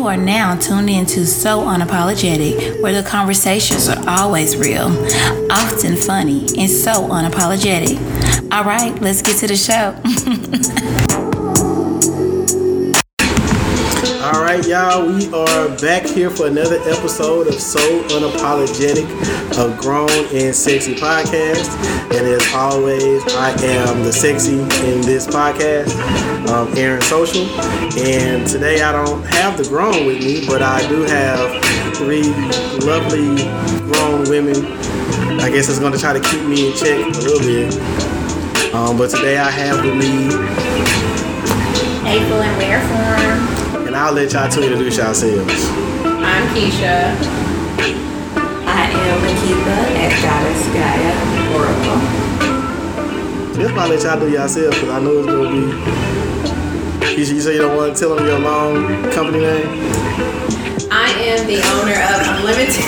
You are now tuned into So Unapologetic, where the conversations are always real, often funny, and so unapologetic. All right, let's get to the show. right, y'all, we are back here for another episode of So Unapologetic, a grown and sexy podcast. And as always, I am the sexy in this podcast, um, Aaron Social. And today I don't have the grown with me, but I do have three lovely grown women. I guess it's going to try to keep me in check a little bit. Um, but today I have with me, April in rare form. And I'll let y'all two introduce yourselves. I'm Keisha. I am Makitha at Goddess Gaia Oracle. Just probably let y'all do yourself because I know it's gonna be. You, you say you don't want to tell them your long company name? I am the owner of Unlimited.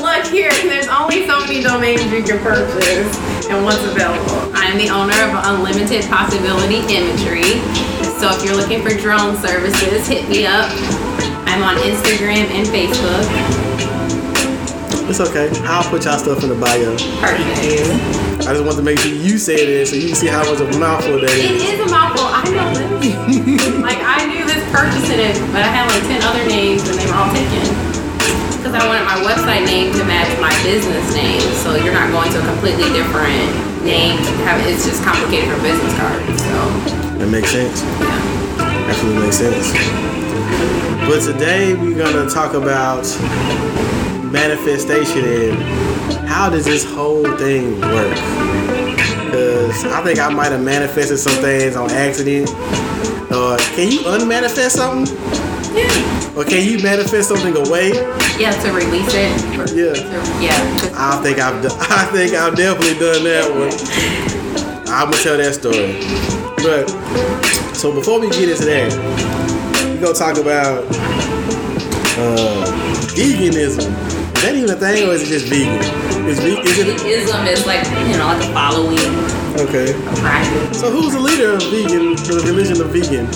Look here, there's only so many domains you can purchase and what's available. I am the owner of Unlimited Possibility Imagery. So if you're looking for drone services, hit me up. I'm on Instagram and Facebook. It's okay. I'll put y'all stuff in the bio. Perfect. I just want to make sure you said it so you can see how much of a mouthful that It is. is a mouthful. I know this. like I knew this purchasing it, but I had like ten other names and they were all taken. Because I wanted my website name to match my business name, so you're not going to a completely different name. Have it's just complicated for business cards. So That makes sense. Absolutely makes sense. But today we're gonna talk about manifestation and how does this whole thing work? Because I think I might have manifested some things on accident. Uh, can you unmanifest something? Yeah. Or can you manifest something away? Yeah, to release it. or- Yeah. to- yeah. I think I've done, I think I've definitely done that one. I'm gonna tell that story. But so before we get into that, we gonna talk about uh, veganism. Is that even a thing, or is it just vegan? Is, ve- is it veganism is like, you know, like a following okay? a practice. So who's the leader of vegan? The religion of vegan?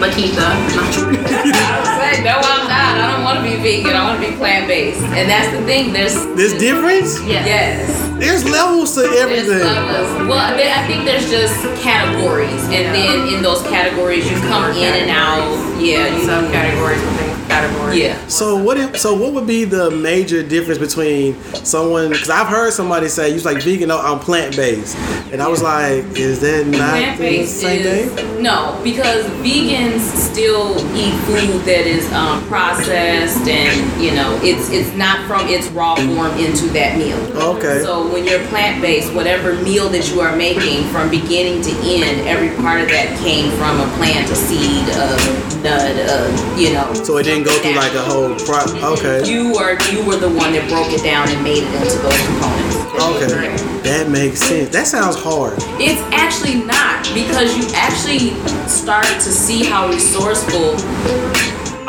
Makita. I said, no, I'm not. I don't want to be vegan. I want to be plant based. And that's the thing. There's There's difference. Yes. Yes. There's levels to There's everything. levels. Well, I think there's just categories, and then in those categories, you come in and out. Yeah, you Subcategories within categories. Yeah. So what? If, so what would be the major difference between someone? Because I've heard somebody say, "You like vegan? No, I'm plant based," and I was like, "Is that not Plant the based same is thing?" no, because vegans still eat food that is um, processed, and you know, it's it's not from its raw form into that meal. Okay. So when you're plant based, whatever meal that you are making from beginning to end, every part of that came from a plant, a seed, a nut, a, you know. So it didn't go through like a whole pro. Okay. You were you were the one that broke it down and made it into those components. Okay. That makes sense. That sounds hard. It's actually not because you actually start to see how resourceful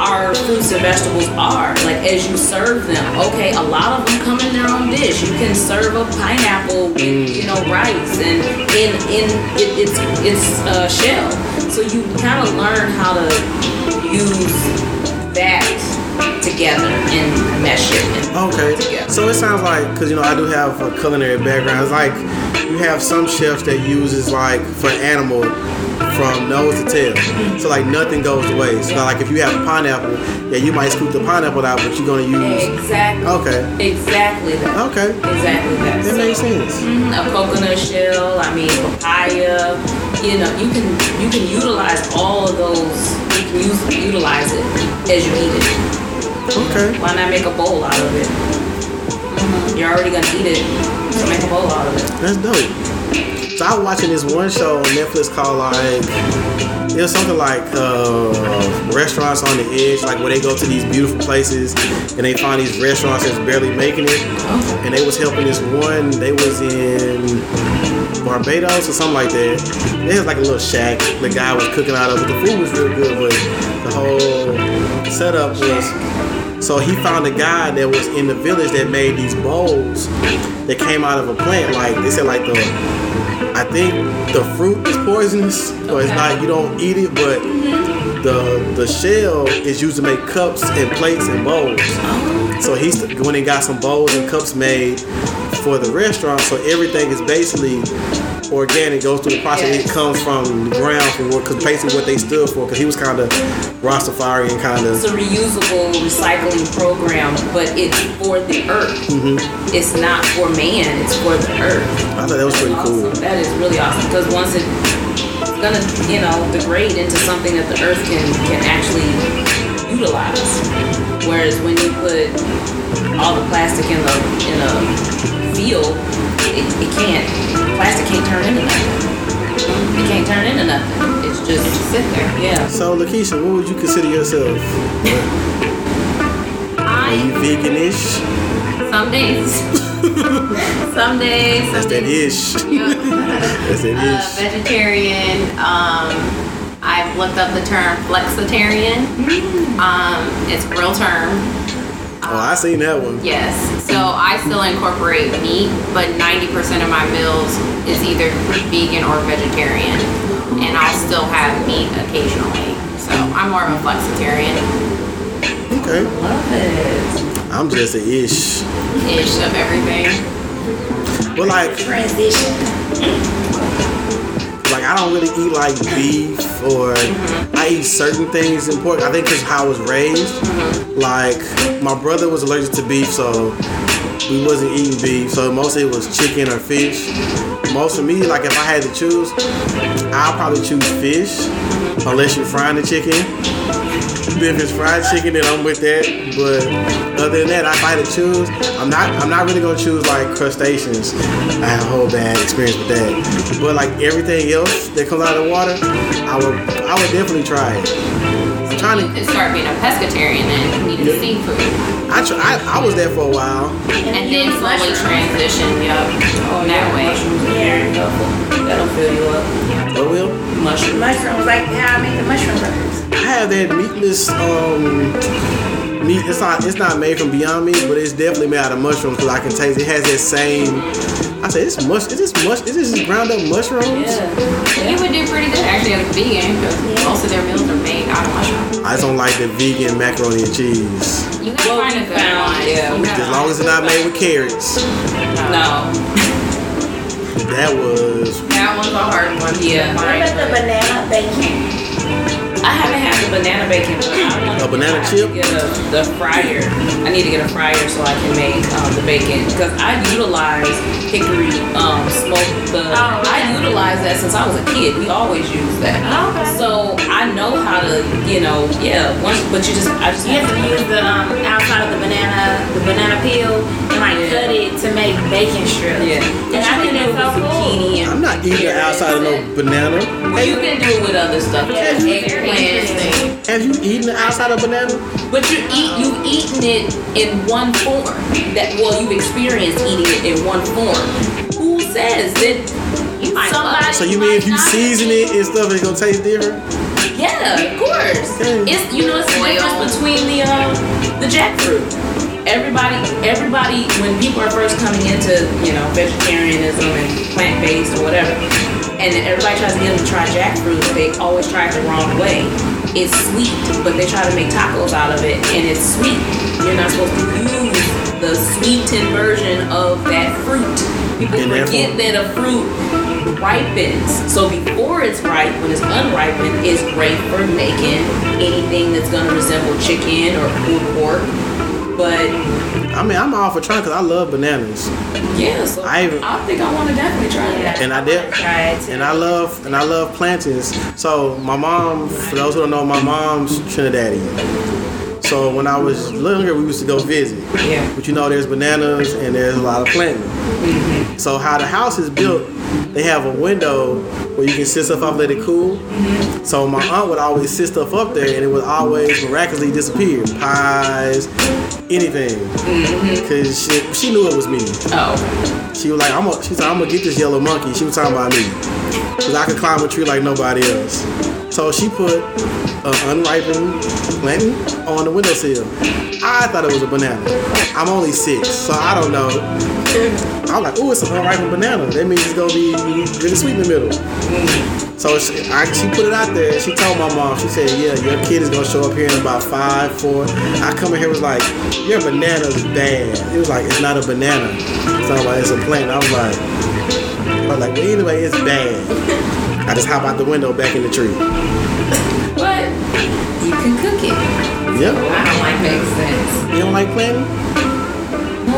our fruits and vegetables are. Like as you serve them, okay, a lot of them come in their own dish. You can serve a pineapple with you know rice and in in it, it's it's a shell. So you kind of learn how to use that together and mesh it. And Okay. Together. So it sounds like because you know I do have a culinary background. It's like you have some chefs that uses like for animal from nose to tail. So like nothing goes to waste. So like if you have a pineapple, yeah, you might scoop the pineapple out, but you're gonna use. Exactly. Okay. Exactly that. Okay. Exactly that. That makes sense. Mhm, a coconut shell. I mean, papaya. You know, you can you can utilize all of those. You can use utilize it as you eat it. Okay. Why not make a bowl out of it? Mhm, You're already gonna eat it, so make a bowl out of it. That's dope. So I was watching this one show on Netflix called like it was something like uh, restaurants on the edge, like where they go to these beautiful places and they find these restaurants that's barely making it. And they was helping this one. They was in Barbados or something like that. They had like a little shack. The guy was cooking out of it. The food was real good, but the whole setup was. So he found a guy that was in the village that made these bowls that came out of a plant. Like they said, like the I think the fruit is poisonous, it's Okay. not. You don't eat it, but the the shell is used to make cups and plates and bowls. So he's when he got some bowls and cups made for the restaurant. So everything is basically organic. Goes through the process. It comes from the ground from what, cause basically what they stood for. Cause he was kind of Rastafari and kind of It's a reusable recycling program, but it's for the earth. Mm-hmm. It's not for man. It's for the earth. I thought that was pretty cool. That is really awesome because once it, it's gonna, you know, degrade into something that the earth can can actually utilize. Whereas when you put all the plastic in a in a field, it, it can't. Plastic can't turn into nothing. It can't turn into nothing. It's just Sit there. yeah. So LaKeisha, what would you consider yourself? Are you veganish? some days. some days. Some That's that ish. That's that uh, vegetarian. Um, I've looked up the term flexitarian. Um, it's a real term. Oh, I seen that one. Yes. So I still incorporate meat, but 90% of my meals is either vegan or vegetarian. And I'll still have meat occasionally. So I'm more of a flexitarian Okay. Love it. I'm just a ish. ish of everything. But like, Transition. I don't really eat like beef or mm-hmm. I eat certain things in pork. I think because how I was raised. Mm-hmm. Like my brother was allergic to beef, so we wasn't eating beef. So mostly it was chicken or fish. Most of me, like if I had to choose, I'll probably choose fish, unless you're frying the chicken. If it's fried chicken, then I'm with that. But other than that, I had to choose, I'm not. I'm not really gonna choose like crustaceans. I had a whole bad experience with that. But like everything else that comes out of the water, I would. I would definitely try it. I'm trying You to. could start being a pescatarian and eating Yeah. seafood. I, try, I I was there for a while. And then slowly transition, yep, Oh, that yeah, way. Mushrooms are very helpful. That'll fill you up. But will Mushrooms. Mushrooms, like how I make the mushroom burgers. I have that meatless um meat. It's not. It's not made from Beyond Meat, but it's definitely made out of mushrooms because I can taste. It has that same. I say this mush. Is this mush? Is this just ground up mushrooms? Yeah. You would do pretty good actually as a vegan because most of their meals are made out of mushrooms. I just don't like the vegan macaroni and cheese. You can Well, find we a good found- one. yeah, You we- gotta As long as it's not made with carrots. No. That was. That one's a hard one. Yeah. What find, about the but- banana bacon? I haven't had the banana bacon, but I want A banana chip? To get a, the fryer. I need to get a fryer so I can make um, the bacon because I utilize hickory um, smoke. The Oh, I utilize that since I was a kid. We always use that. Okay. So I know how to, you know, yeah. Once, but you just, I just You have to use the um, outside of the banana, the banana peel, and like Yeah. cut it to make bacon strips. Yeah. And I think that's so cool. zucchini I'm not eating the outside of no banana. Well, you can do it with other stuff. Yeah, Like very eggplant. Interesting. Have you eaten it outside of banana? But you eat you've eaten it in one form. That well you've experienced eating it in one form. Who says that You might love Somebody- it. So you mean if you season it and stuff, it's gonna taste different? yeah, of course. Okay. It's you know it's the Oil. difference between the uh, the jackfruit. Everybody everybody when people are first coming into, you know, vegetarianism and plant based or whatever, and everybody tries to get them to try jackfruit, but they always try it the wrong way. It's sweet, but they try to make tacos out of it and it's sweet. You're not supposed to use the sweetened version of that fruit. People that forget that a fruit ripens. So before it's ripe, when it's unripened, it's great for making anything that's gonna resemble chicken or pulled pork. But I mean, I'm all for trying because I love bananas, yeah, so I I, think I want to definitely try that. and I did. Try it too. And I love and I love plantains. So my mom, for those who don't know, my mom's Trinidadian. So when I was younger, we used to go visit. Yeah. But you know, there's bananas and there's a lot of plantain. Mm-hmm. So how the house is built, they have a window where you can sit stuff up, let it cool. Mm-hmm. So my aunt would always sit stuff up there, and it would always miraculously disappear. Pies, anything, mm-hmm. because she, she knew it was me. Oh, She was like, I'm gonna, she said, I'm gonna get this yellow monkey. She was talking about me. Cause I could climb a tree like nobody else. So she put an unripened plantain on the windowsill. I thought it was a banana. I'm only six, so I don't know. I'm like, ooh, it's an unripened banana. That means it's gonna be really sweet in the middle. So she, I, she put it out there. She told my mom. She said, "Yeah, your kid is gonna show up here in about five, four. I come in here was like, your banana's bad. It was like, it's not a banana. So I'm like, it's a plant. I was like, I was like, well, either way, it's bad. I just hop out the window back in the tree. But you can cook it. Yep. I don't like Makes sense. You don't like plantain? No.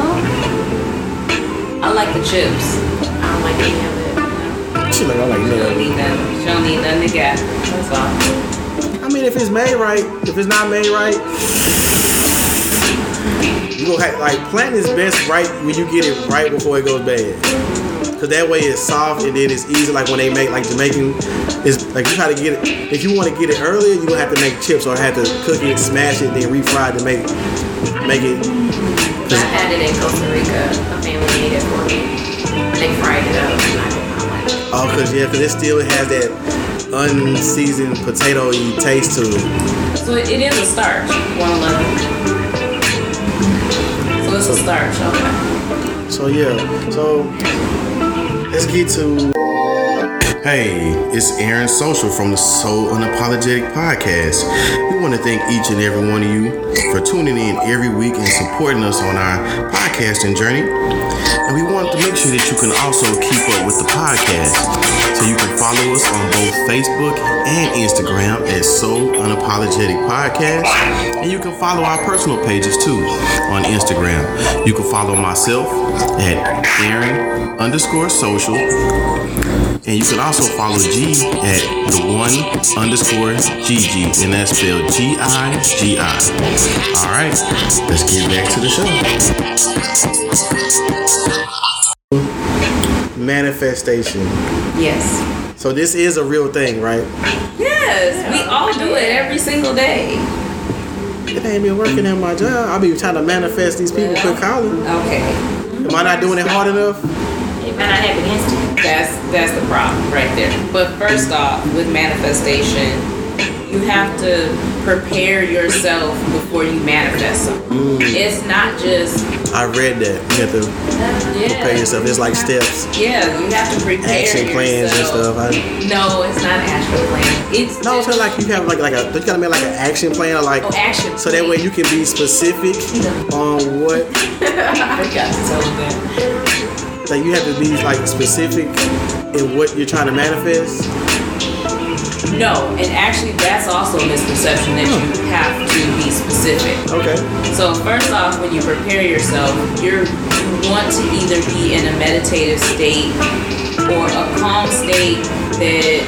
I like the chips. I don't like any of it. She like, I like none don't need nothing. You don't need nothing to get. That's all. I mean, if it's made right, if it's not made right, you go have, like plantain is best right when you get it right before it goes bad. Cause that way it's soft and then it's easy. Like when they make like Jamaican, it's like you try to get it. If you want to get it earlier, you gonna have to make chips or have to cook it, smash it, then refry it to make make it. I had it in Costa Rica. A family made it for me. They fried it up and I did not like. Oh, cause yeah, cause it still has that unseasoned potato-y taste to it. So it is a starch. 111. So it's a starch. Okay. So yeah, so let's get to. Hey, it's Aaron Social from the So Unapologetic Podcast. We want to thank each and every one of you for tuning in every week and supporting us on our podcasting journey. And we want to make sure that you can also keep up with the podcast. So you can follow us on both Facebook and Instagram at So Unapologetic Podcast. And you can follow our personal pages too on Instagram. You can follow myself at Aaron underscore social. And you can also follow G at the one underscore GG, and that's spelled G I G I. All right, let's get back to the show. Manifestation. Yes. So this is a real thing, right? Yes. We all do it every single day. It ain't been working at my job. I be trying to manifest these people quit calling. Okay. Am I not doing it hard enough? It might not happen instant. That's that's the problem right there. But first off, with manifestation, you have to prepare yourself before you manifest something. Mm. It's not just I read that. You have to yeah. prepare yourself. It's like steps, Yeah, you have to prepare action plans and stuff. I, No, it's not an action plan. It's no, it's like you have like like a. You gotta make like an action plan, or like oh action. so that way you can be specific on what. I tell them that. Like you have to be like specific in what you're trying to manifest. No, and actually, that's also a misconception that you have to be specific. Okay. So first off, when you prepare yourself, you're you want to either be in a meditative state or a calm state that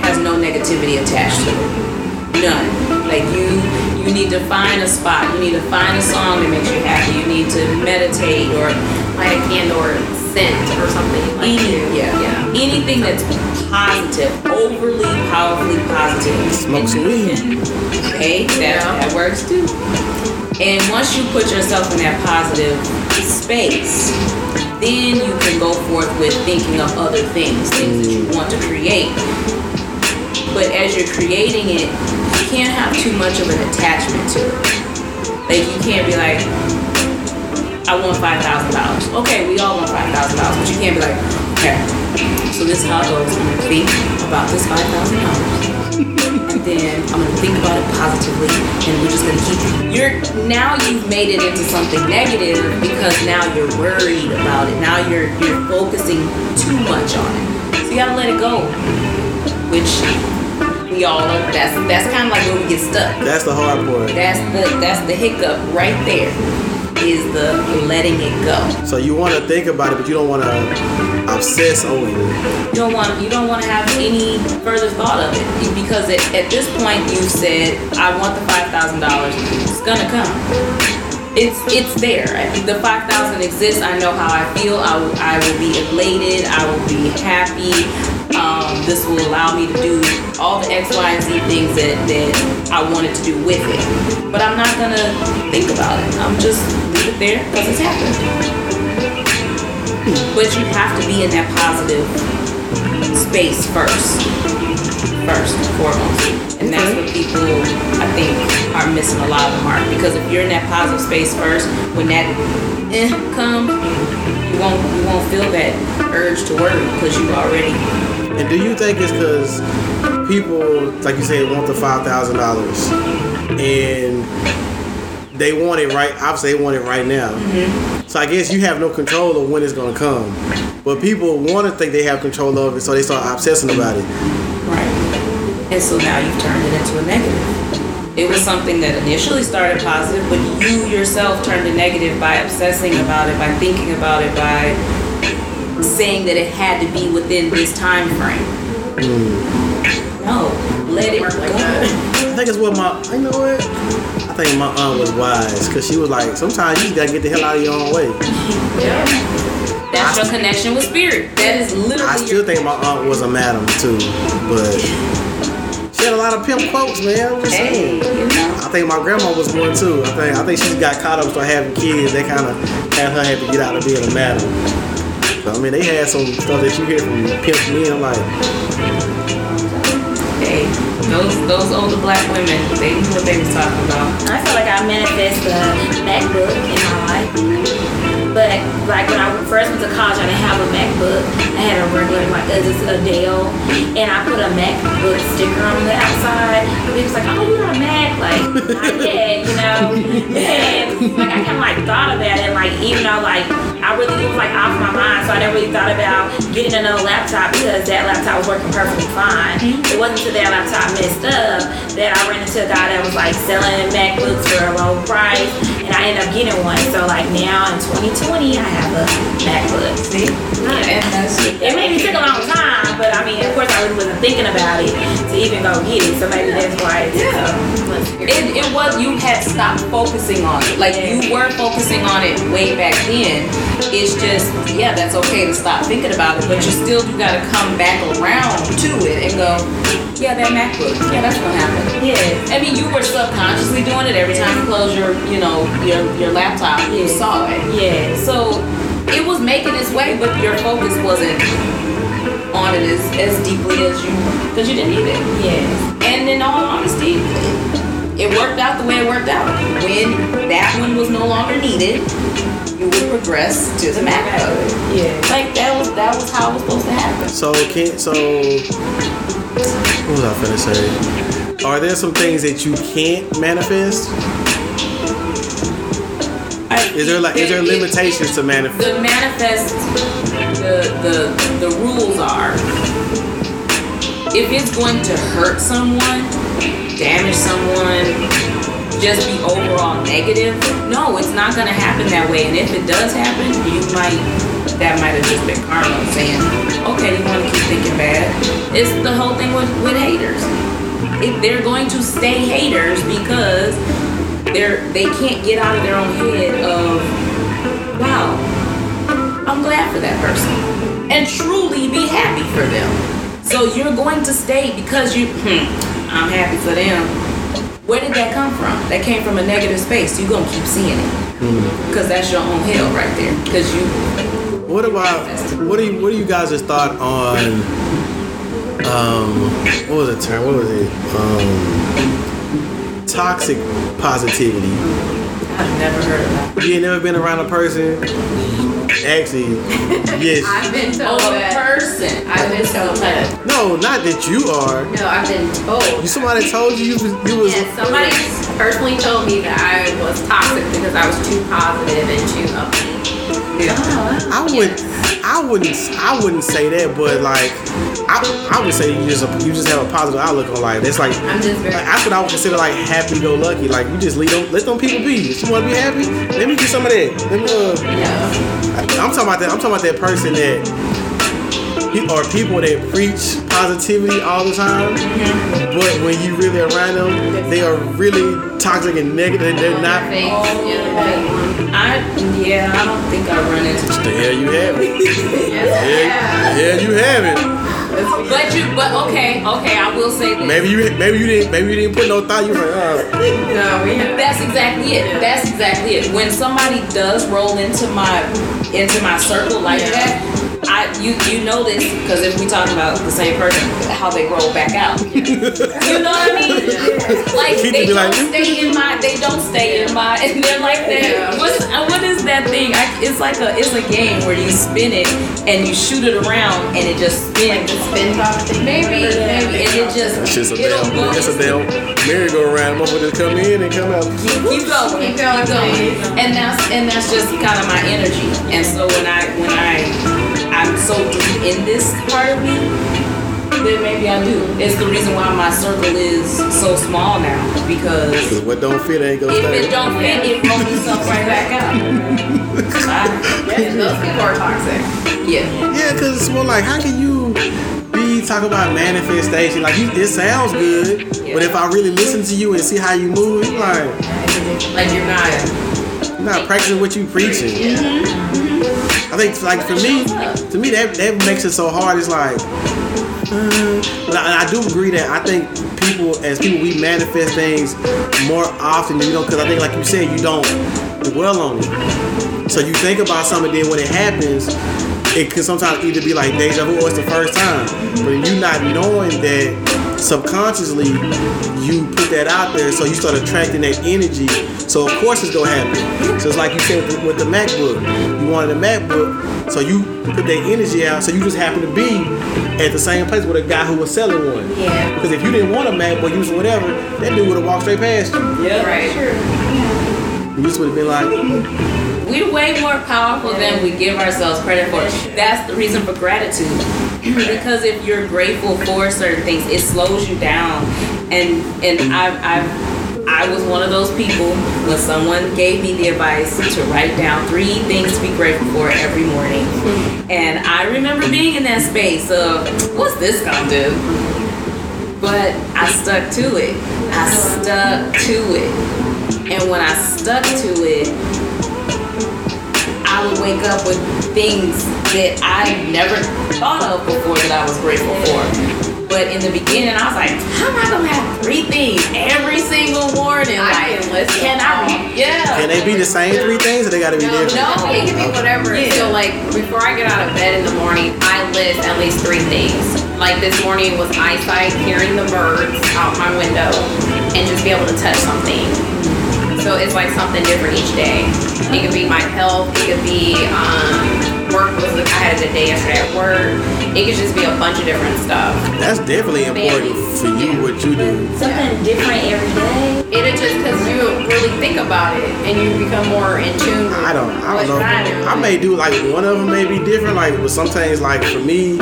has no negativity attached to it. None. Like you you need to find a spot. You need to find a song that makes you happy. You need to meditate or Light a candle or scent or something like any yeah, Yeah. anything that's positive, overly powerfully positive. Smoke some weed. Okay, that, that works too. And once you put yourself in that positive space, then you can go forth with thinking of other things, things that you mm. want to create. But as you're creating it, can't have too much of an attachment to it. Like you can't be like, I want five thousand dollars. Okay, we all want five thousand dollars, but you can't be like, okay, so this is how it goes. I'm gonna think about this five thousand dollars and then I'm gonna think about it positively, and we're just gonna keep. You're now you've made it into something negative because now you're worried about it. Now you're you're focusing too much on it. So you gotta let it go. Which we all know that's that's kind of like where we get stuck. That's the hard part. That's the that's the hiccup right there. Is the letting it go. So you want to think about it, but you don't want to obsess over it. You don't want you don't want to have any further thought of it because at, at this point you've said I want the five thousand dollars. It's gonna come. It's it's there. The five thousand exists. I know how I feel. I I will be elated. I will be happy. Um, this will allow me to do all the X, Y, and Z things that, that I wanted to do with it. But I'm not gonna think about it. I'm just leave it there because it's happened. But you have to be in that positive space first first and foremost. And that's what people, I think, are missing a lot of the mark. Because if you're in that positive space first, when that eh come, you won't you won't feel that urge to worry because you already And do you think it's because people, like you said, want the five thousand dollars, and they want it right? Obviously, they want it right now. So I guess you have no control of when it's gonna come. But people want to think they have control of it, so they start obsessing about it. And so now you've turned it into a negative. It was something that initially started positive, but you yourself turned it negative by obsessing about it, by thinking about it, by saying that it had to be within this time frame. No, let it go. I think it's what my, you know what? I think my aunt was wise because she was like, sometimes you just gotta get the hell out of your own way. Yeah. That's your connection with spirit. That is literally I still think my aunt was a madam too, but she had a lot of pimp quotes, man. I'm just Hey, saying. you know. I think my grandma was one too. I think I think she got caught up for having kids. They kind of had her have to get out of being a madam. But, I mean, they had some stuff that you hear from pimp men like, Hey, those those older black women, they knew what they was talking about. I feel like I manifest the MacBook in my life. But like when I first went to college, I didn't have a MacBook. I had a regular like uh, just a Dell, and I put a MacBook sticker on the outside. And it was like, "Oh, you got a Mac?" Like, not yet, you know. And like I kind of like thought about it, like even though like I really it was like off my mind, so I never really thought about getting another laptop because that laptop was working perfectly fine. It wasn't until that laptop messed up that I ran into a guy that was like selling MacBooks for a low price, and I ended up getting one. So like now in 2020, I have a MacBook. See, that's it maybe took a long time, but I mean, of course, I really wasn't thinking about it to even go get it. So maybe that's why it took so much. It, it was you had stopped focusing on it. Like you were focusing on it way back then. It's just yeah, that's okay to stop thinking about it, but you still do gotta come back around to it and go, yeah, that MacBook, yeah, that's what happened. Yeah. I mean, you were subconsciously doing it every time you close your, you know, your your laptop. You saw it. Yeah. So it was making its way, but your focus wasn't on it as, as deeply as you, because you didn't need it. Yeah. And in all honesty, it worked out the way it worked out. When that one was no longer needed, you would progress to the MacBook. Yeah. Like that was that was how it was supposed to happen. so can't so. What was I finna say? Are there some things that you can't manifest? Is there like is there limitations to manifest? The manifest the the the rules are if it's going to hurt someone, damage someone, just be overall negative, no, it's not gonna happen that way. And if it does happen, you might that might have just been karma saying, okay, you wanna keep thinking bad. It's the whole thing with, with haters. If they're going to stay haters because they're they can't get out of their own head of wow, I'm glad for that person. And truly be happy for them. So you're going to stay because you, hmm, I'm happy for them. Where did that come from? That came from a negative space. You're going to keep seeing it. Because that's your own hell right there. Because you, What about what do you what do you guys' thought on um what was the term? What was it? Um toxic positivity. I've never heard of that. You ain't never been around a person. Actually, yes. I've been told Oh, a that. person. I've been told that. No, not that you are. No, I've been told. You somebody told you you was, you was Yeah, somebody personally told me that I was toxic because I was too positive and too upbeat. I would I wouldn't I wouldn't say that, but like I, I would say you just you just have a positive outlook on life. That's like I'm just very. Like, that's what I would consider like happy go lucky. Like you just leave them, let them people be. If you want to be happy, let me get some of that. Let me, uh, Yeah. I'm talking about that. I'm talking about that person that or people that preach positivity all the time, but when you really around them, they are really toxic and negative. They're not. Face, yeah, I, yeah, I don't think I run into The hell you have it. yeah. Yeah, you have it. But you, but okay, okay, I will say this. Maybe you maybe you didn't maybe you didn't put no thought. You were like, oh, No, we have. That's exactly it. That's exactly it. When somebody does roll into my into my circle like Yeah. that, I you you know this because if we talk about the same person, how they roll back out. you know what I mean? Like Keith they be don't like, stay in my, they don't stay in my, and they're like that. Yeah. What's uh, what is that thing? I, it's like a it's a game where you spin it and you shoot it around and it just spins. The spin top thing. Maybe, whatever. maybe, and it just It's just a it'll damn, go- it's a damn merry-go-round. Motherfuckers come in and come out. keep going, Keep going, keep going, and that's and that's just kind of my energy. And so when I when I I'm so deep in this part of me, then maybe I do. It's the reason why my circle is so small now because Cause what don't fit ain't gonna if it don't fit, it rolls itself right back out. Bye. Yeah, those people are toxic. Yeah. Yeah, cause it's more like how can you be talking about manifestation? Like you, it sounds good, but if I really listen to you and see how you move, it's like Like you're not. you're not practicing what you preaching. I think like for me, to me that that makes it so hard. It's like, uh, I, and I do agree that I think people as people we manifest things more often than you know because I think like you said you don't dwell on it. So you think about something, then when it happens, it can sometimes either be like deja vu or it's the first time. But you not knowing that subconsciously you put that out there, so you start attracting that energy. So of course it's gonna happen. So it's like you said with the, with the MacBook. You wanted a MacBook, so you put that energy out. So you just happen to be at the same place with a guy who was selling one. Yeah. Because if you didn't want a MacBook, you was whatever, that dude would have walked straight past you. Yeah. Right. You just would have been like, We're way more powerful than we give ourselves credit for. That's the reason for gratitude. because if you're grateful for certain things, it slows you down. And and I I I was one of those people when someone gave me the advice to write down three things to be grateful for every morning. And I remember being in that space of what's this gonna do? But I stuck to it. I stuck to it. And when I stuck to it, I would wake up with things that I never thought of before that I was grateful for. But in the beginning, I was like, how am I gonna have three things every single morning? I like, can list can I? all. Yeah. can they be the same three things or they gotta be No, different? no, it can be whatever. Yeah. So like before I get out of bed in the morning, I list at least three things. Like this morning was eyesight, hearing the birds out my window, and just be able to touch something. So it's like something different each day. It could be my health. It could be um, work was. I had a good day yesterday at work. It could just be a bunch of different stuff. That's definitely important for you what you do. Something different every day. It is just because you really think about it and you become more in tune. With I don't, I don't know. I may do like one of them may be different. Like, but sometimes like for me,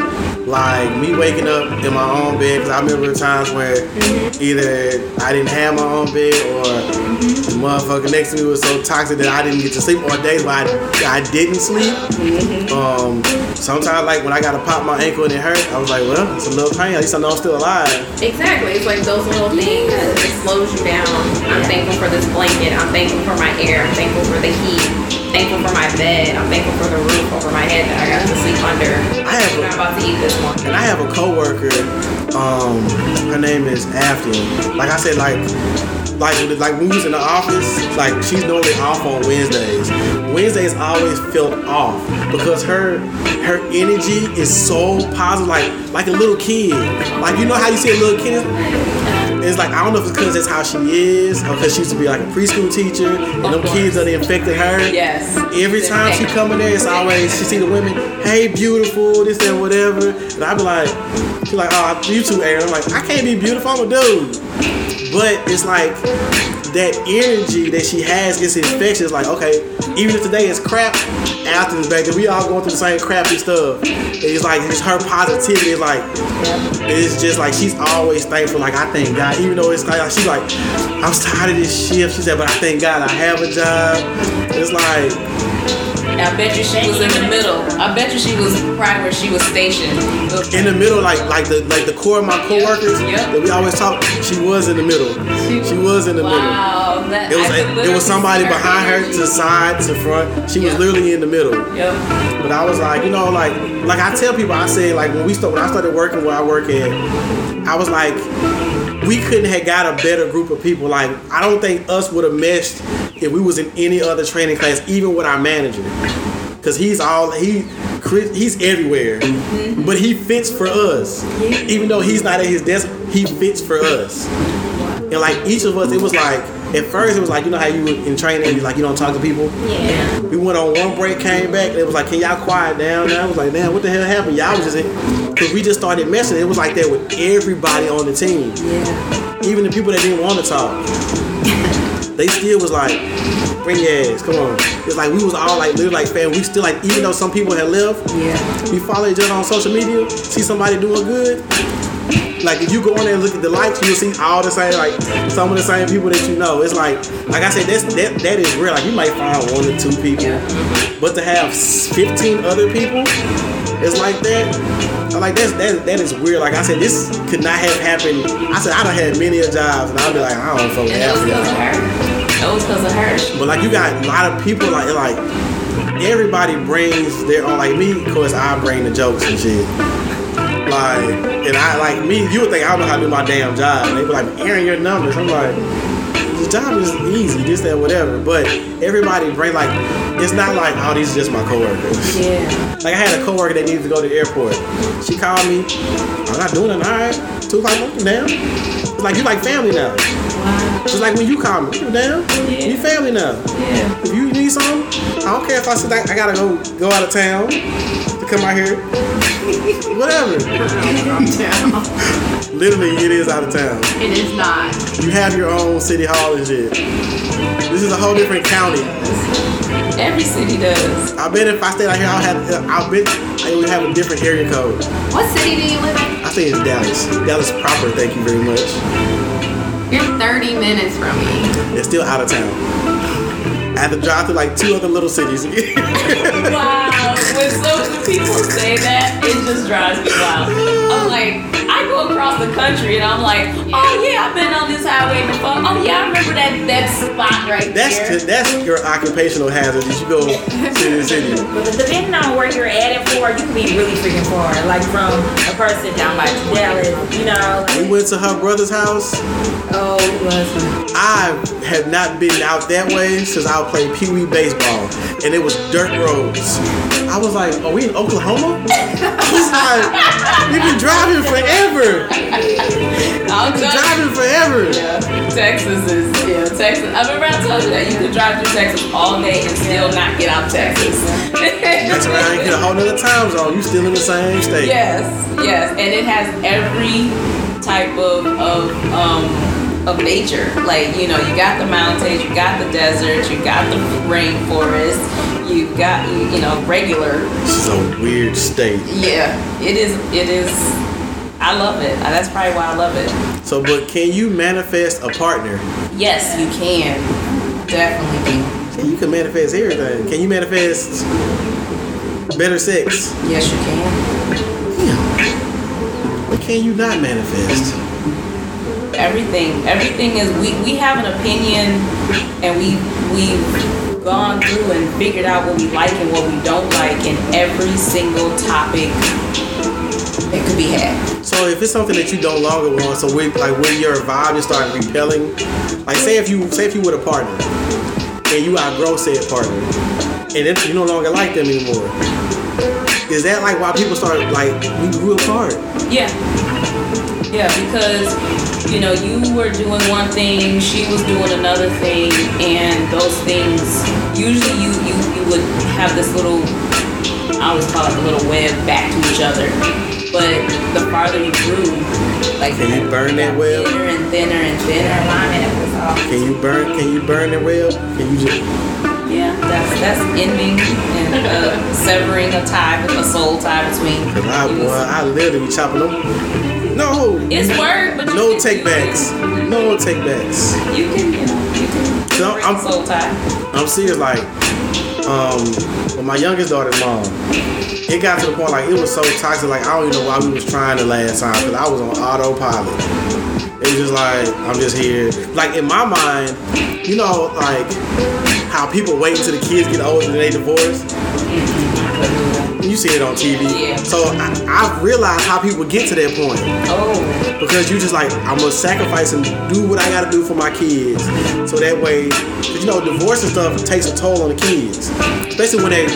like me waking up in my own bed. Cause I remember times where mm-hmm. either I didn't have my own bed or mm-hmm. the motherfucker next to me was so toxic that I didn't get to sleep. Or days where I, I didn't sleep. Mm-hmm. Um, sometimes like when I got to pop my ankle and it hurt, I was like, well, it's a little pain. At least I know I'm still alive. Exactly. It's like those little things. It slows you down. I'm thankful for this blanket. I'm thankful for my air. I'm thankful for the heat. Thankful for my bed. I'm thankful for the roof over my head that I got to sleep under. I have I'm a- about to eat this morning. And I have a coworker. Um, her name is Afton. Like I said, like, like, like when we was in the office, like she's normally off on Wednesdays. Wednesdays always felt off because her her energy is so positive, like like a little kid. Like you know how you see a little kid. It's like I don't know if it's because that's how she is, or because she used to be like a preschool teacher, and them kids that infected her. Yes. Every time she come in there, it's always she see the women, hey beautiful, this and whatever, and I be like, she like, oh you too, Aaron. I'm like, I can't be beautiful, I'm a dude. But it's like that energy that she has is infectious. Like, okay, even if today is crap, Afton's there, we all going through the same crappy stuff. It's like it's her positivity like it's just like she's always thankful. Like I thank God, even though it's like she's like, I'm tired of this shift. She said, but I thank God I have a job. It's like I bet you she was in the middle. I bet you she was right where she was stationed. in the middle, like like the like the core of my coworkers Yep. that we always talk. She was in the middle. She was in the middle. Wow. That, It was could it was somebody see behind her energy. to side to front. She was literally in the middle. Yep. But I was like, you know, like like I tell people, I say like when we start when I started working where I work at, I was like, we couldn't have got a better group of people. Like I don't think us would have meshed if we was in any other training class, even with our manager. Cause he's all he Chris, he's everywhere, mm-hmm. but he fits for us. Even though he's not at his desk, he fits for us. And like each of us, it was like at first it was like you know how you in training, you like you don't talk to people. Yeah. We went on one break, came back, and it was like, can y'all quiet down? And I was like, damn, what the hell happened? Y'all was just because we just started messing. It was like that with everybody on the team, Yeah. even the people that didn't want to talk. They still was like, bring your ass, come on. It's like we was all like literally like fam. We still like even though some people had left, Yeah. we follow each other on social media, see somebody doing good. Like if you go on there and look at the likes, you'll see all the same like some of the same people that you know. It's like like I said, that's that that is real. Like you might find one or two people, but to have 15 other people, it's like that. I'm like that's that that is weird. Like I said, this could not have happened. I said I don't had many jobs, and I'll be like, I don't fuck with And that half was of because of y'all. That was because of her. But like you got a lot of people like like everybody brings their own like me, of course I bring the jokes and shit. Like and I like me, you would think I don't know how to do my damn job. And they be like, Aaron, your numbers. I'm like, the job is easy, this, that, whatever. But everybody bring like it's not like, oh, these are just my coworkers. Yeah. Like I had a coworker that needed to go to the airport. She called me. I'm not doing it. All right. Two o'clock. Down. It's like you like family now. It's like when you call me. You down? Yeah. We family now. Yeah. If you need something, I don't care if I said I, I gotta go go out of town to come out here. Whatever. Literally, it is out of town. It is not. You have your own city hall and shit. This is a whole different county. Every city does. I bet if I stayed out here, I'll have. I'll bet I would have a different area code. What city do you live in? I think it's Dallas. Dallas proper. Thank you very much. You're 30 minutes from me. It's still out of town. I had to drive to like two other little cities. Wow. When so when people say that, it just drives me wild. I'm like, I go across the country and I'm like, oh yeah, I've been on this highway before. Oh yeah, I remember that that spot right that's there. that's your occupational hazard. That you go to the city. But depending on where you're at it for, you can be really freaking far. Like from a person down by Dallas, you know. We went to her brother's house. oh, it was. I have not been out that way since I played Pee Wee baseball, and it was dirt roads. I was like, "Are we in Oklahoma?" Was like, "We've been driving forever. I'll Been driving forever." Yeah, Texas is yeah, Texas. I remember I told you that you could drive through Texas all day and still not get out of Texas. That's right. You get a whole nother time zone. You still in the same state. Yes, yes, and it has every type of of um of nature. Like you know, you got the mountains, you got the desert, you got the rainforest, you got you, you know regular. This is a weird state. Yeah, it is. It is. I love it. That's probably why I love it. So, but can you manifest a partner? Yes, you can. Definitely. See, you can manifest everything. Can you manifest better sex? Yes, you can. Yeah. What can you not manifest? everything everything is we, we have an opinion and we we we've gone through and figured out what we like and what we don't like in every single topic that could be had So if it's something that you don't longer want, so when like when your vibe just start repelling, like say if you say if you with a partner and you outgrow said partner, and then you no longer like them anymore, is that like why people start like we grew apart? yeah yeah because you know you were doing one thing she was doing another thing and those things usually you you, you would have this little I always call it a little web back to each other but the farther you grew like Can you burn that web? thinner and thinner and thinner alignment was off. Can you burn? Can you burn the web? Can you just? That's that's ending and uh, severing a tie, with a soul tie between. Cause I boy, I literally be chopping them. No, It's word, but no take backs. No take backs. You can, you know, you can. So I'm- soul tie. I'm serious. Like, um, with my youngest daughter's mom, it got to the point like it was so toxic. Like I don't even know why we was trying the last time because I was on autopilot. It was just like I'm just here. Like in my mind, you know, like how people wait until the kids get older and they divorce. You see it on TV. Yeah. So I, I've realized how people get to that point Oh. because you just like I'm gonna sacrifice and do what I gotta do for my kids, so that way, you know, divorce and stuff takes a toll on the kids, especially when they.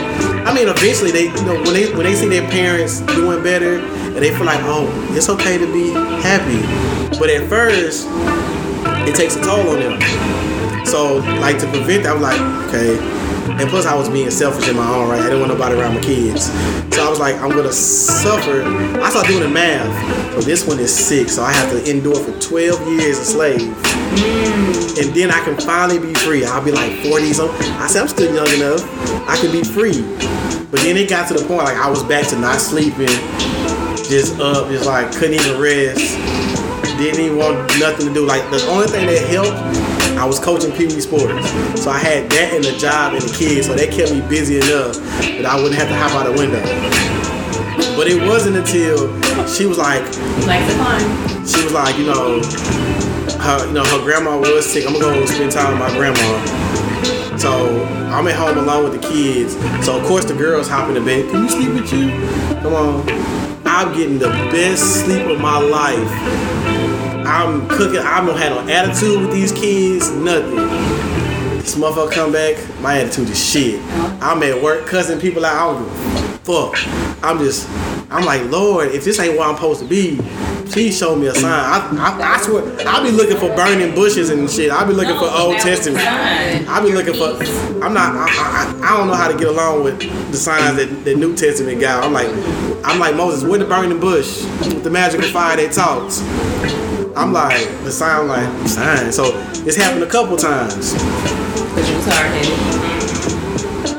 I mean, eventually they, you know, when they when they see their parents doing better and they feel like, oh, it's okay to be happy, but at first, it takes a toll on them. So, like to prevent that, I was like, okay. And plus, I was being selfish in my own right. I didn't want nobody around my kids. So I was like, I'm gonna suffer. I started doing the math. So this one is six. So I have to endure for 12 years a slave. And then I can finally be free. I'll be like 40 so I said I'm still young enough. I can be free. But then it got to the point like I was back to not sleeping, just up, just like couldn't even rest. Didn't even want nothing to do. Like the only thing that helped, I was coaching PV sports. So I had that and a job and the kids, so that kept me busy enough that I wouldn't have to hop out the window. But it wasn't until she was like, Like the climb. she was like, you know, her, you know, her grandma was sick. I'm gonna go spend time with my grandma. So I'm at home alone with the kids. So of course the girls hop in the bed. Can we sleep with you? Come on. I'm getting the best sleep of my life. I'm cooking. I don't have no attitude with these kids. Nothing. This motherfucker come back. My attitude is shit. I'm at work cussing people out. I don't give a fuck. I'm just. I'm like, Lord, if this ain't where I'm supposed to be, please show me a sign. I, I, I swear, I'll be looking for burning bushes and shit. I'll be looking for Old Testament. I'll be looking for. I'm not. I, I, I don't know how to get along with the signs that the New Testament got. I'm like, I'm like Moses. Where the burning bush with the magical fire that talks? I'm like the sign. Like sign. So this happened a couple times. Because you was hard headed.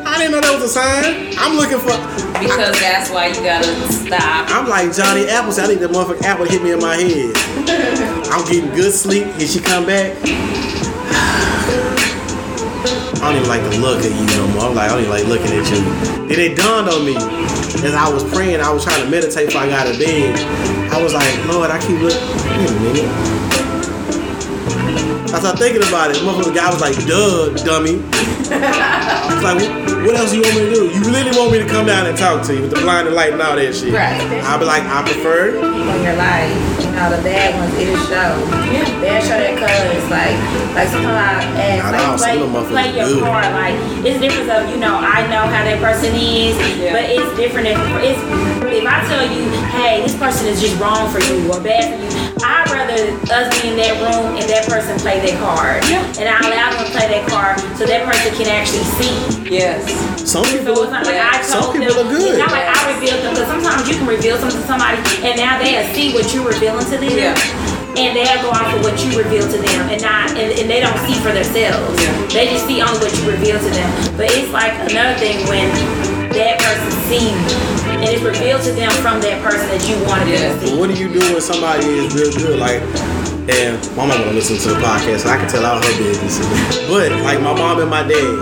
I didn't know that was a sign. I'm looking for. Because that's why you gotta stop. I'm like Johnny Appleseed. I need that motherfucking apple to hit me in my head. I'm getting good sleep. Did she come back? I don't even like the look at you no more. I'm like, I don't even like looking at you. Then it dawned on me as I was praying, I was trying to meditate before I got of bed. I was like, Lord, I keep looking. Wait a minute. I started thinking about it. Motherfucker guy was like, duh, dummy. It's like, what, what else you want me to do? You really want me to come down and talk to you with the blind and light and all that shit? Right. I'll be like, I prefer. people in your life. You know, the bad ones, it'll show. Yeah. They'll show their colors. Like, like sometimes I ask, like, some play, of play your good. part. Like, it's different of, you know, I know how that person is, Yeah. but it's different if, it's, if I tell you, hey, this person is just wrong for you or bad for you, I'd rather us be in that room and that person play their card. Yeah. And I allow them to play their card so that person can actually see. Yes. Some So people, it's not like I some people them. are good. It's not like I revealed them because sometimes you can reveal something to somebody and now they'll see what you're revealing to them. Yeah. And they'll go off of what you reveal to them and not and, and they don't see for themselves. Yeah. They just see only what you reveal to them. But it's like another thing when that person sees and it's revealed to them from that person that you wanted Yeah. them to see. What do you do when somebody is real good? Like, and my mom gonna listen to the podcast, so I can tell all her business. But like my mom and my dad,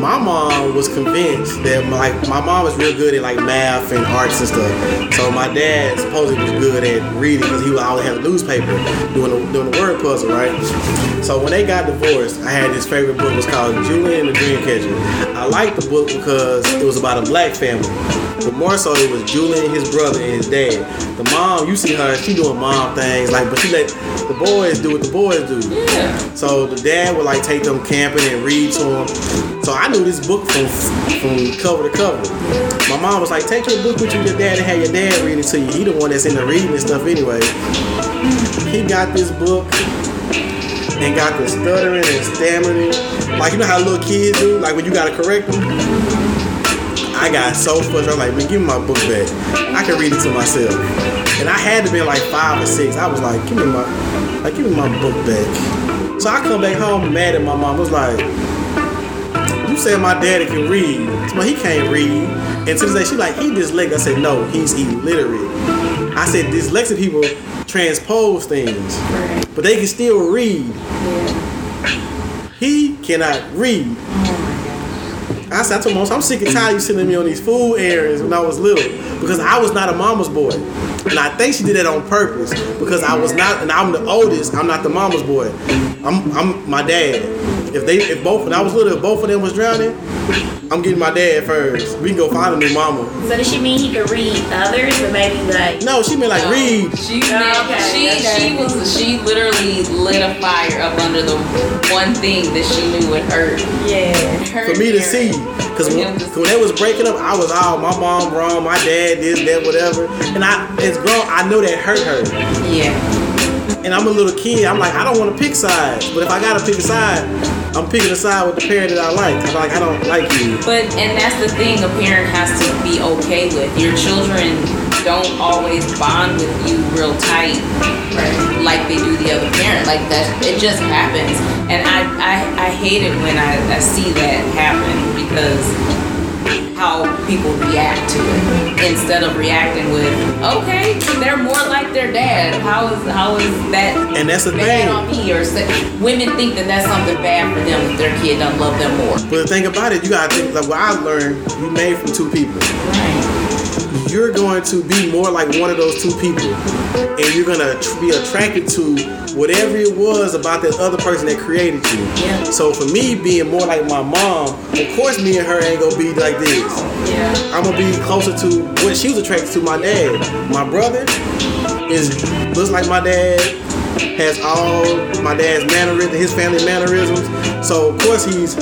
my mom was convinced that like my mom was real good at like math and arts and stuff. So my dad supposedly was good at reading because he would always have a newspaper doing the, doing the word puzzle, right? So when they got divorced, I had this favorite book. It was called Julian and the Dreamcatcher. I liked the book because it was about a black family. But more so, it was Julian, his brother, and his dad. The mom, you see her, she doing mom things, like, but she let the boys do what the boys do. Yeah. So the dad would like take them camping and read to them. So I knew this book from from cover to cover. My mom was like, "Take your book with you, your dad, and have your dad read it to you. He the one that's in the reading and stuff anyway." He got this book and got the stuttering and stammering, like you know how little kids do, like when you gotta correct them. I got so frustrated. I'm like, man, give me my book back. I can read it to myself. And I had to be like five or six. I was like, give me my, like, give me my book back. So I come back home mad at my mom. I was like, you said my daddy can read, but he can't read. And to this day, she like, he dyslexic. I said, no, he's illiterate. I said, dyslexic people transpose things, but they can still read. He cannot read. I said, I told mom, I'm sick and tired of you sending me on these food errands when I was little because I was not a mama's boy. And I think she did that on purpose because I was not, and I'm the oldest, I'm not the mama's boy. I'm, I'm my dad. If they if both when I was little, if both of them was drowning, I'm getting my dad first. We can go find a new mama. So does she mean he could read others, but maybe like No, she meant like read. She Oh, okay, she okay. she was she literally lit a fire up under the one thing that she knew would hurt. yeah. hurt for me to see. Because when, him when they was breaking up, I was all my mom wrong, my dad this, that, whatever. And I, as grown, I know that hurt her. Yeah. And I'm a little kid. I'm like, I don't want to pick sides. But if I gotta pick a side, I'm picking a side with the parent that I like. I'm like, I don't like you. But and that's the thing a parent has to be okay with. Your children don't always bond with you real tight like they do the other parent. Like that it just happens. And I I, I hate it when I, I see that happen because how people react to it instead of reacting with okay they're more like their dad how is how is that And that's the bad thing. on me or women think that that's something bad for them if their kid doesn't love them more But the thing about it, you gotta think like what I learned, you made from two people. right You're going to be more like one of those two people. And you're gonna be attracted to whatever it was about that other person that created you. Yeah. So for me being more like my mom, of course me and her ain't gonna be like this. yeah I'm gonna be closer to what she was attracted to my dad. My brother is looks like my dad, has all my dad's mannerisms, his family mannerisms. So of course he's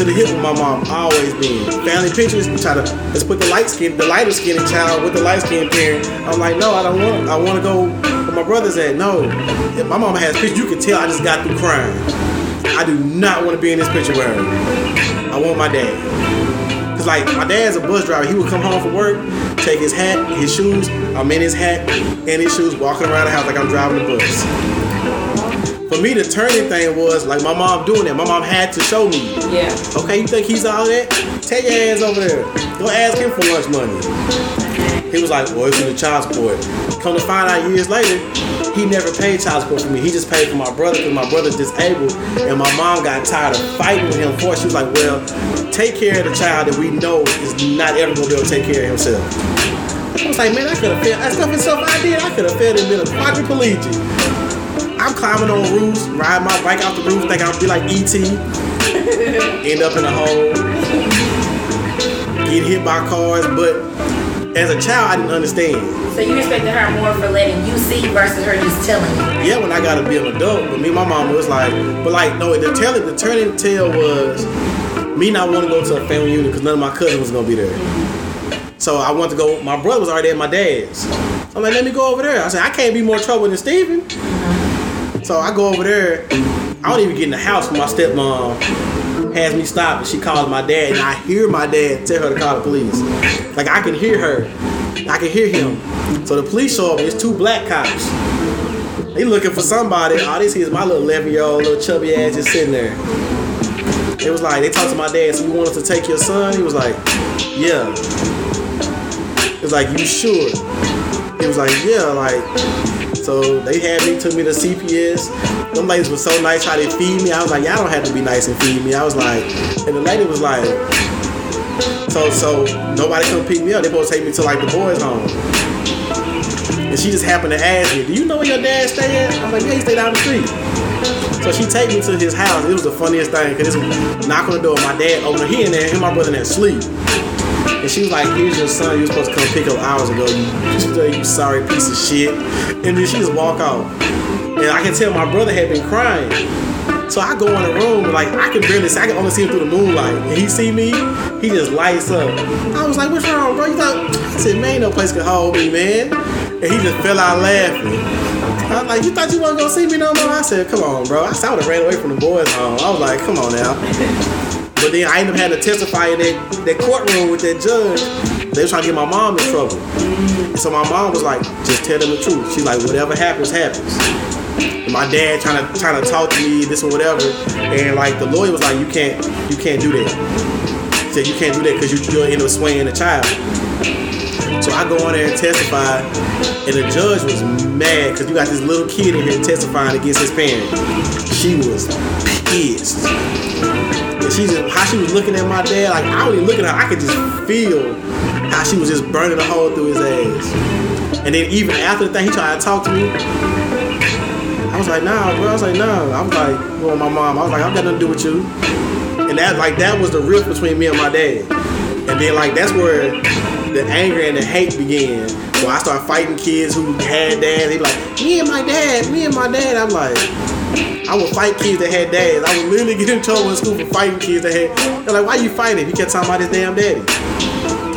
to the hip with my mom, always been. Family pictures, try to let's put the light skin, the lighter skinned child with the light skinned parent. I'm like, no, I don't want. I want to go where my brother's at. No, if my mama has pictures, you can tell I just got through crying. I do not want to be in this picture with her. I want my dad. Cause like my dad's a bus driver. He would come home from work, take his hat, his shoes. I'm in his hat and his shoes, walking around the house like I'm driving the bus. For me, the turning thing was like my mom doing that. My mom had to show me. yeah Okay, you think he's all that? Take your ass over there. Go ask him for lunch money. He was like, well, it's in the child support. Come to find out years later, he never paid child support for me. He just paid for my brother because my brother's disabled. And my mom got tired of fighting with him for it. She was like, well, take care of the child that we know is not ever to be able to take care of himself. I was like, man, I could have failed. That stuff is stuff I did. I could have failed and been a quadriplegic. I'm climbing on roofs, riding my bike off the roof, think I'll be like ET. End up in a hole. Get hit by cars, but as a child, I didn't understand. So you respected her more for letting you see versus her just telling you. Yeah, when I got to be an adult, but me, and my mom was like, but like, no, the telling, the turning tail was me not wanting to go to a family reunion because none of my cousins was gonna be there. So I wanted to go. My brother was already at my dad's. So I'm like, let me go over there. I said, I can't be more trouble than Steven. Mm-hmm. So I go over there. I don't even get in the house when my stepmom has me stop and she calls my dad and I hear my dad tell her to call the police. Like I can hear her. I can hear him. So the police show up, it's two black cops. They looking for somebody. All they see is my little 11 year old little chubby ass just sitting there. It was like, they talked to my dad, so you want us to take your son? He was like, yeah. It was like, you sure? He was like, yeah, like, so they had me, took me to CPS. Them ladies were so nice how they feed me. I was like, y'all don't have to be nice and feed me. I was like, and the lady was like, so so nobody come pick me up. They supposed to take me to like the boys' home. And she just happened to ask me, do you know where your dad stay at? I was like, yeah, he stay down the street. So she take me to his house. It was the funniest thing because this knock on the door. My dad opened. He in there. And my brother in there sleep. And she was like, "Here's your son. You were supposed to come pick up hours ago. You, you sorry piece of shit." And then she just walk out. And I can tell my brother had been crying. So I go in the room, like I can barely see. I can only see him through the moonlight. And he see me, he just lights up. I was like, "What's wrong, bro?" You thought? I said, "Man, no place could hold me, man." And he just fell out laughing. I was like, you thought you wasn't gonna see me no more? I said, come on, bro. I said I would have ran away from the boys' home. I was like, come on now. But then I ended up having to testify in that, that courtroom with that judge. They was trying to get my mom in trouble. And so my mom was like, just tell them the truth. She's like, whatever happens, happens. And my dad trying to trying to talk to me, this or whatever. And like the lawyer was like, you can't you can't do that. He said you can't do that because you, you'll end up swaying the child. So I go on there and testify, and the judge was mad because you got this little kid in here testifying against his parent. She was pissed. How she was looking at my dad, like I even looking at her, I could just feel how she was just burning a hole through his ass. And then even after the thing, he tried to talk to me. I was like, nah, bro. I was like, nah. I was like, well, my mom. I was like, I've got nothing to do with you. And that like that was the rift between me and my dad. And then like that's where the anger and the hate began. So I started fighting kids who had dads. They like, me and my dad, me and my dad. I'm like, I would fight kids that had dads. I would literally get in trouble in school for fighting kids that had. They're like, why you fighting? You kept talking about his damn daddy.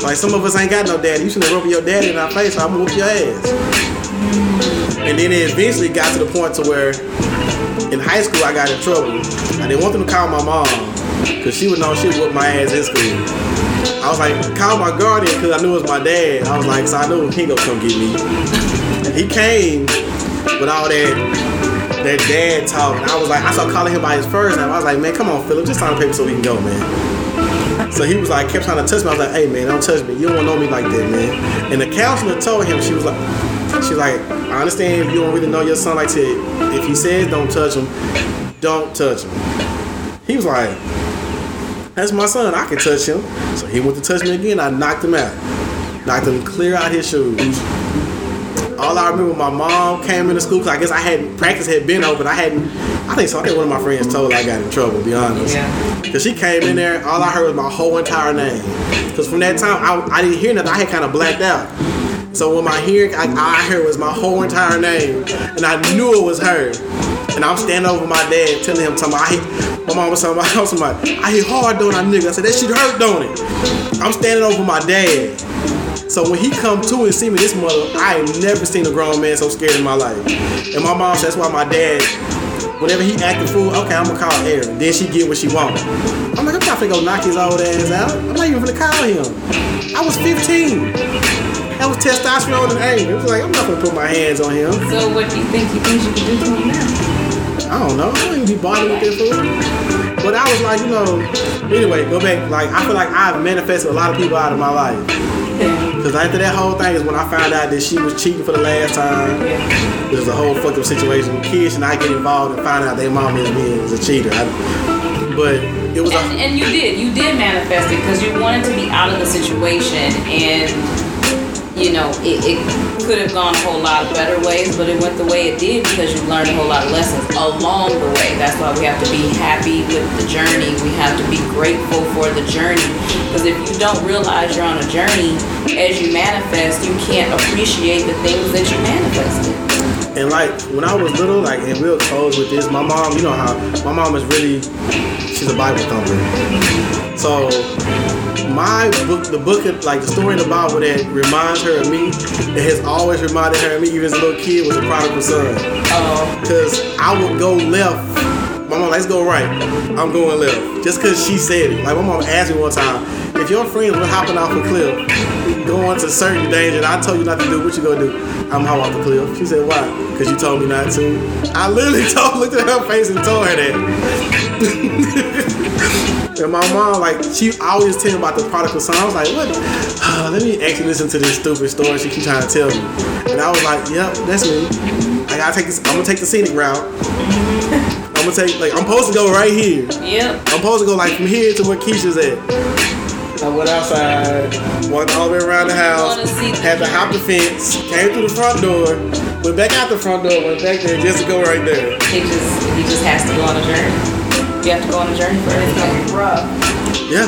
Like some of us ain't got no daddy. You should have rubbed your daddy in our face. So I'm gonna whoop your ass. And then it eventually got to the point to where in high school I got in trouble. I didn't want them to call my mom because she would know she would whoop my ass in school. I was like, call my guardian because I knew it was my dad. I was like, so I knew he gonna come get me. And he came with all that that dad talk. And I was like, I started calling him by his first name. I was like, man, come on, Philip, just sign the paper so we can go, man. So he was like, kept trying to touch me. I was like, hey, man, don't touch me. You don't know me like that, man. And the counselor told him, she was like, She's like, I understand if you don't really know your son like that. If he says don't touch him, don't touch him. He was like, that's my son. I can touch him. So he went to touch me again. I knocked him out. Knocked him clear out his shoes. All I remember, my mom came into school because I guess I hadn't practice had been over. But I hadn't. I think so. I think one of my friends told her I got in trouble. To be honest, Yeah. because she came in there. All I heard was my whole entire name. Because from that time, I, I didn't hear nothing. I had kind of blacked out. So when my hearing, I, I heard was my whole entire name, and I knew it was her. And I'm standing over my dad, telling him, "Talking, about, I hit." My mom was talking about, about, I hit hard on that nigga. I said that shit hurt, don't it? I'm standing over my dad. So when he come to and see me, this mother, I ain't never seen a grown man so scared in my life. And my mom said that's why my dad, whenever he acting fool, okay, I'm gonna call Aaron. Then she get what she want. I'm like, I'm not finna go knock his old ass out. I'm not even finna call him. I was 15. That was testosterone and anger. It was like, I'm not gonna put my hands on him. So what do you think you think you can do to him now? I don't know. I don't even be bothered with that fool. But I was like, you know, anyway, go back. Like, I feel like I've manifested a lot of people out of my life. Because after that whole thing is when I found out that she was cheating for the last time. It was a whole fucked up situation. With kids and I get involved and find out their mom is being is a cheater. I, but it was And, a, and you did. You did manifest it because you wanted to be out of the situation and you know, it, it could have gone a whole lot of better ways, but it went the way it did because you learned a whole lot of lessons along the way. That's why we have to be happy with the journey. We have to be grateful for the journey. Because if you don't realize you're on a journey, as you manifest, you can't appreciate the things that you manifested. And like when I was little, like and we'll close with this. My mom, you know how my mom is really she's a Bible thumper. So my book, the book, of, like the story in the Bible that reminds her of me, it has always reminded her of me, even as a little kid, was the prodigal son. Oh, Cause I would go left. My mom, let's go right. I'm going left. Just cause she said it. Like my mom asked me one time, if your friends were hopping off a cliff, going to certain danger, and I told you not to do, what you gonna do? I'm hop off the cliff. She said, why? Cause you told me not to. I literally told, looked at her face and told her that. And my mom, like, she always tell me about the prodigal son. I was like, what? let me actually listen to this stupid story she keep trying to tell me. And I was like, yep, that's me. I gotta take this. I'm gonna take the scenic route. I'm gonna take, like, I'm supposed to go right here. yep. I'm supposed to go like from here to where Keisha's at. I went outside, walked all the way around the house, had to hop the fence, came through the front door, went back out the front door, went back there just to go right there. He just he just has to go on a journey. You have to go on a journey first. It's gonna be rough. Yeah,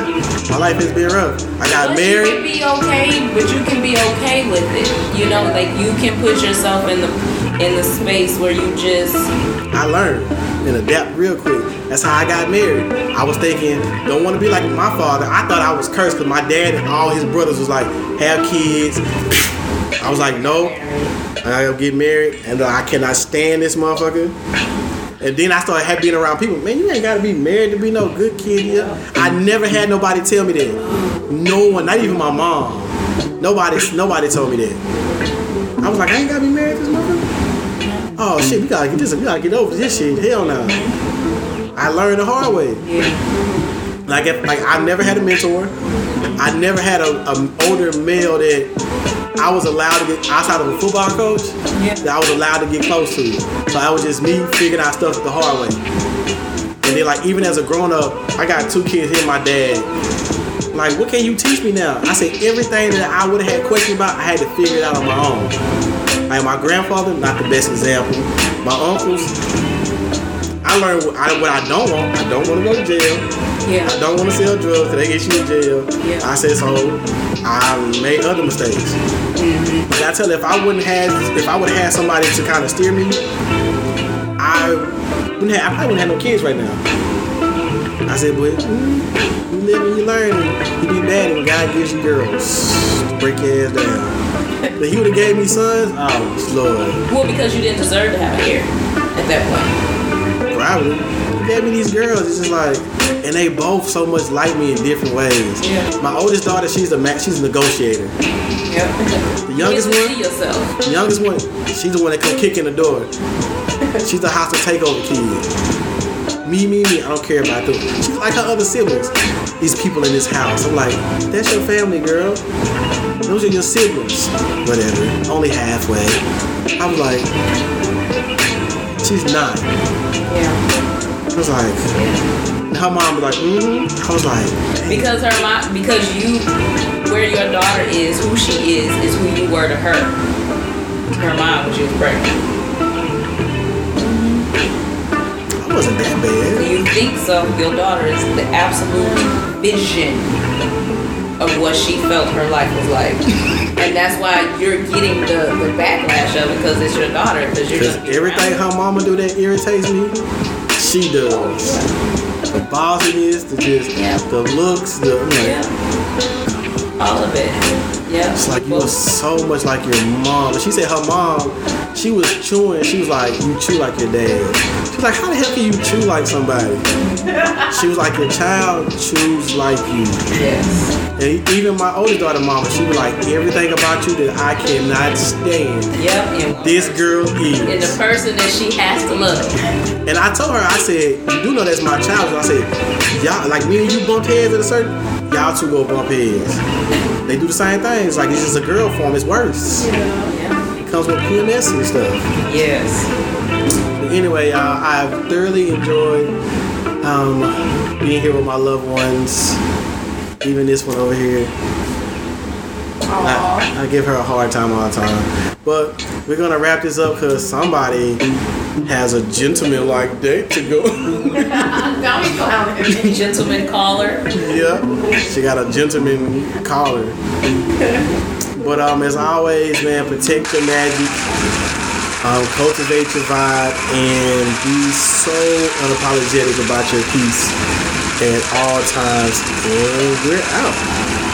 my life has been rough. I got But married. you can be okay, but you can be okay with it. You know, like you can put yourself in the in the space where you just I learned and adapt real quick. That's how I got married. I was thinking, don't want to be like my father. I thought I was cursed because my dad and all his brothers was like, have kids. I was like, no, I gotta get married, and I cannot stand this motherfucker. And then I started being around people. Man, you ain't gotta be married to be no good kid here. I never had nobody tell me that. No one, not even my mom. Nobody, nobody told me that. I was like, I ain't gotta be married to this motherfucker. Oh shit, we gotta get this. We gotta get over this shit. Hell no. I learned the hard way. Like, if, like I never had a mentor. I never had a, a older male that I was allowed to get outside of a football coach. That I was allowed to get close to. So I was just me figuring out stuff the hard way. And then like even as a grown up, I got two kids here. My dad. Like, what can you teach me now? I said everything that I would have had questions about, I had to figure it out on my own. Like my grandfather, not the best example. My uncles, I learned what I, what I don't want. I don't want to go to jail. Yeah. I don't want to sell drugs because they get you in jail. Yeah. I said so. I made other mistakes. But I tell you, if I wouldn't have, if I would have had somebody to kind of steer me, I wouldn't have, I probably wouldn't have no kids right now. I said, but mm, you live and you learn. You be bad when God gives you girls. Break your ass down. But he would have gave me sons. Oh Lord, Well, because you didn't deserve to have a hair at that point. He gave me these girls. It's just like, and they both so much like me in different ways. Yeah. My oldest daughter, she's a ma- she's a negotiator. Yep. The youngest you one, yourself. The youngest one, she's the one that come kick in the door. She's the hostile takeover kid. Me, me, me, I don't care about them. She's like her other siblings. These people in this house. I'm like, that's your family, girl. Those are your siblings. Whatever. Only halfway. I'm like, she's nine. Yeah. I was like, her mom was like, mm-hmm. I was like, Because her mom, because you, where your daughter is, who she is, is who you were to her. Her mom when she was pregnant. I wasn't that bad. You think so? Your daughter is the absolute vision of what she felt her life was like, and that's why you're getting the, the backlash of it because it's your daughter. Because you're Because everything her mama do that irritates me, she does. The bossiness, the just, Yeah. the looks, the Yeah. All of it. Yeah. It's like you are so much like your mom. And she said her mom, she was chewing. She was like, you chew like your dad. She was like, how the hell can you chew like somebody? She was like, your child chews like you. Yes. And even my oldest daughter, mama, she was like, everything about you that I cannot stand. Yep. This girl is. and the person that she has to love. And I told her, I said, you do know that's my child. So I said, y'all, like me and you bumped heads at a certain, y'all two go bump heads. They do the same things. Like it's just a girl form. It's worse. Yeah. It comes with PMS and stuff. Yes. But anyway, uh, I've thoroughly enjoyed um, being here with my loved ones. Even this one over here. I, I give her a hard time all the time. But we're gonna wrap this up because somebody has a gentleman-like date to go. Don't be clowning. Gentleman caller. yeah, she got a gentleman caller. But um, as always, man, protect your magic. Um, cultivate your vibe and be so unapologetic about your peace at all times. And we're out.